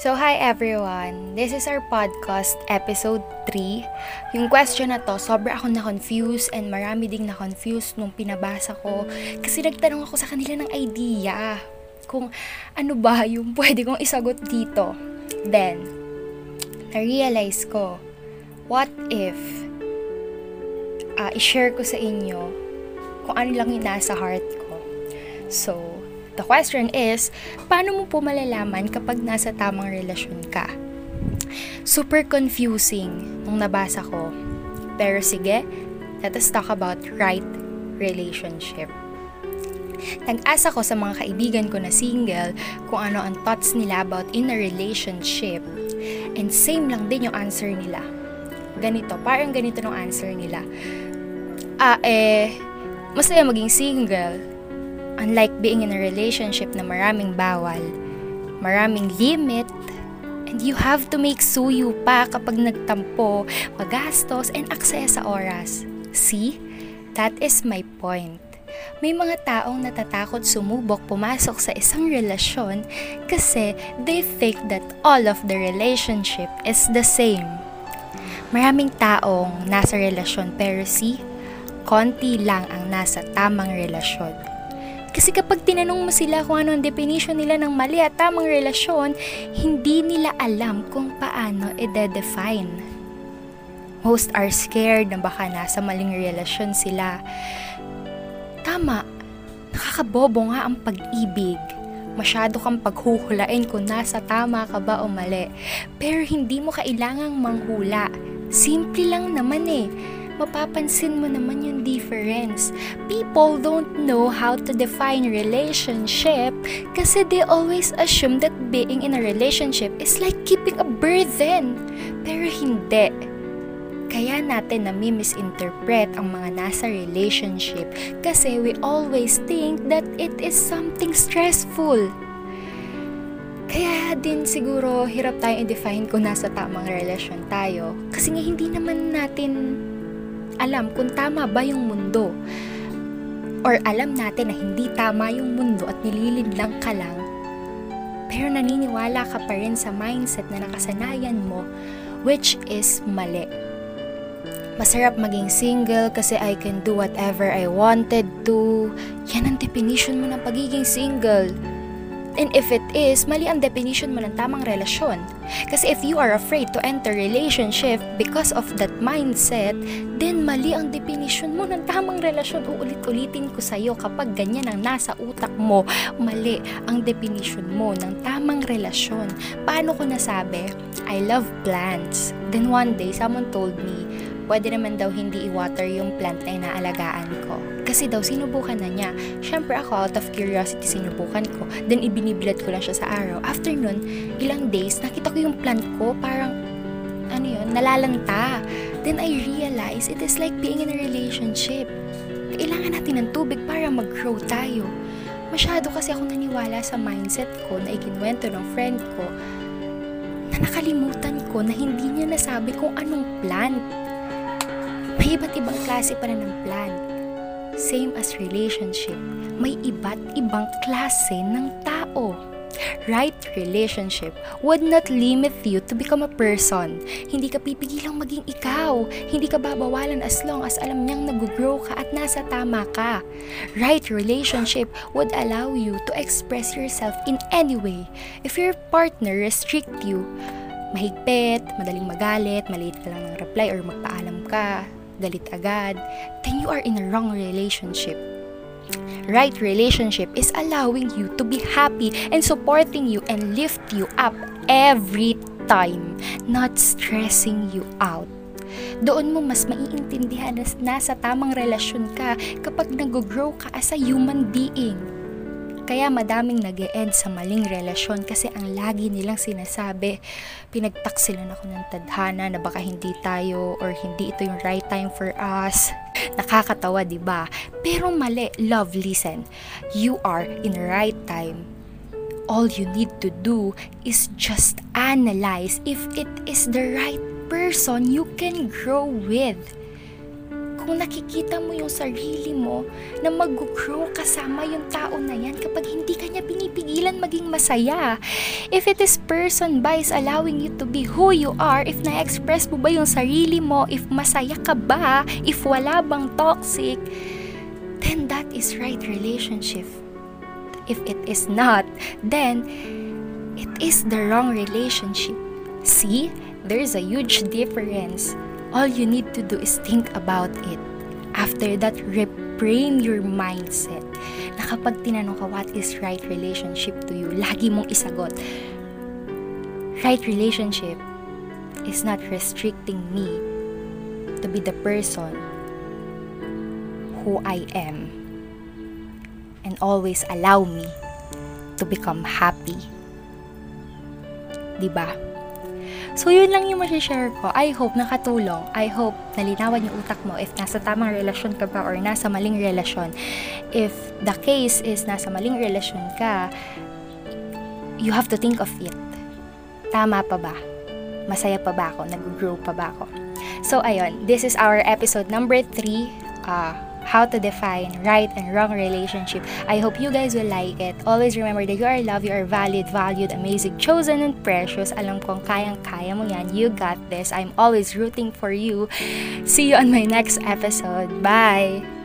So, hi everyone! This is our podcast episode 3. Yung question na to, sobra ako na-confuse and marami ding na-confuse nung pinabasa ko kasi nagtanong ako sa kanila ng idea kung ano ba yung pwede kong isagot dito. Then, na-realize ko, what if uh, i-share ko sa inyo kung ano lang yung nasa heart ko. So, The question is, paano mo po malalaman kapag nasa tamang relasyon ka? Super confusing nung nabasa ko. Pero sige, let us talk about right relationship. Nag-asa ko sa mga kaibigan ko na single kung ano ang thoughts nila about in a relationship. And same lang din yung answer nila. Ganito, parang ganito ng answer nila. Ah, eh, masaya maging single Unlike being in a relationship na maraming bawal, maraming limit, and you have to make suyo pa kapag nagtampo, magastos, and aksaya sa oras. See? That is my point. May mga taong natatakot sumubok pumasok sa isang relasyon kasi they think that all of the relationship is the same. Maraming taong nasa relasyon pero see, konti lang ang nasa tamang relasyon. Kasi kapag tinanong mo sila kung ano ang definition nila ng mali at tamang relasyon, hindi nila alam kung paano i-define. Most are scared na baka nasa maling relasyon sila. Tama, nakakabobo nga ang pag-ibig. Masyado kang paghuhulain kung nasa tama ka ba o mali. Pero hindi mo kailangang manghula. Simple lang naman eh mapapansin mo naman yung difference. People don't know how to define relationship kasi they always assume that being in a relationship is like keeping a burden. Pero hindi. Kaya natin na misinterpret ang mga nasa relationship kasi we always think that it is something stressful. Kaya din siguro hirap tayong i-define kung nasa tamang relasyon tayo kasi nga hindi naman natin alam kung tama ba yung mundo. Or alam natin na hindi tama yung mundo at nililid lang ka lang. Pero naniniwala ka pa rin sa mindset na nakasanayan mo, which is mali. Masarap maging single kasi I can do whatever I wanted to. Yan ang definition mo ng pagiging single. And if it is, mali ang definition mo ng tamang relasyon. Kasi if you are afraid to enter relationship because of that mindset, then mali ang definition mo ng tamang relasyon. Uulit-ulitin ko sa'yo kapag ganyan ang nasa utak mo, mali ang definition mo ng tamang relasyon. Paano ko nasabi? I love plants. Then one day, someone told me, pwede naman daw hindi i-water yung plant na inaalagaan ko. Kasi daw sinubukan na niya. Siyempre ako, out of curiosity, sinubukan ko. Then ibiniblad ko lang siya sa araw. After nun, ilang days, nakita ko yung plant ko, parang, ano yun, nalalanta. Then I realized it is like being in a relationship. Kailangan natin ng tubig para mag-grow tayo. Masyado kasi ako naniwala sa mindset ko na ikinwento ng friend ko na nakalimutan ko na hindi niya nasabi kung anong plant may iba't ibang klase pa na ng plan. Same as relationship, may iba't ibang klase ng tao. Right relationship would not limit you to become a person. Hindi ka pipigilang maging ikaw. Hindi ka babawalan as long as alam niyang nag-grow ka at nasa tama ka. Right relationship would allow you to express yourself in any way. If your partner restrict you, mahigpit, madaling magalit, maliit ka lang ng reply or magpaalam ka, galit agad, then you are in a wrong relationship. Right relationship is allowing you to be happy and supporting you and lift you up every time, not stressing you out. Doon mo mas maiintindihan na nasa tamang relasyon ka kapag nag-grow ka as a human being. Kaya madaming nag end sa maling relasyon kasi ang lagi nilang sinasabi, pinagtaksilan ako ng tadhana na baka hindi tayo or hindi ito yung right time for us. Nakakatawa, di ba? Pero mali, love, listen. You are in right time. All you need to do is just analyze if it is the right person you can grow with kung nakikita mo yung sarili mo na mag-grow kasama yung tao na yan kapag hindi ka niya pinipigilan maging masaya. If it is person by is allowing you to be who you are, if na-express mo ba yung sarili mo, if masaya ka ba, if wala bang toxic, then that is right relationship. If it is not, then it is the wrong relationship. See, there's a huge difference. All you need to do is think about it. After that, reframe your mindset. Na kapag tinanong ka what is right relationship to you, lagi mong isagot. Right relationship is not restricting me to be the person who I am and always allow me to become happy. 'Di ba? So, yun lang yung share ko. I hope nakatulong. I hope nalinawan yung utak mo if nasa tamang relasyon ka ba or nasa maling relasyon. If the case is nasa maling relasyon ka, you have to think of it. Tama pa ba? Masaya pa ba ako? Nag-grow pa ba ako? So, ayun. This is our episode number 3. Uh, how to define right and wrong relationship. I hope you guys will like it. Always remember that you are loved, you are valid, valued, amazing, chosen, and precious. Alam kong kayang-kaya mo yan. You got this. I'm always rooting for you. See you on my next episode. Bye!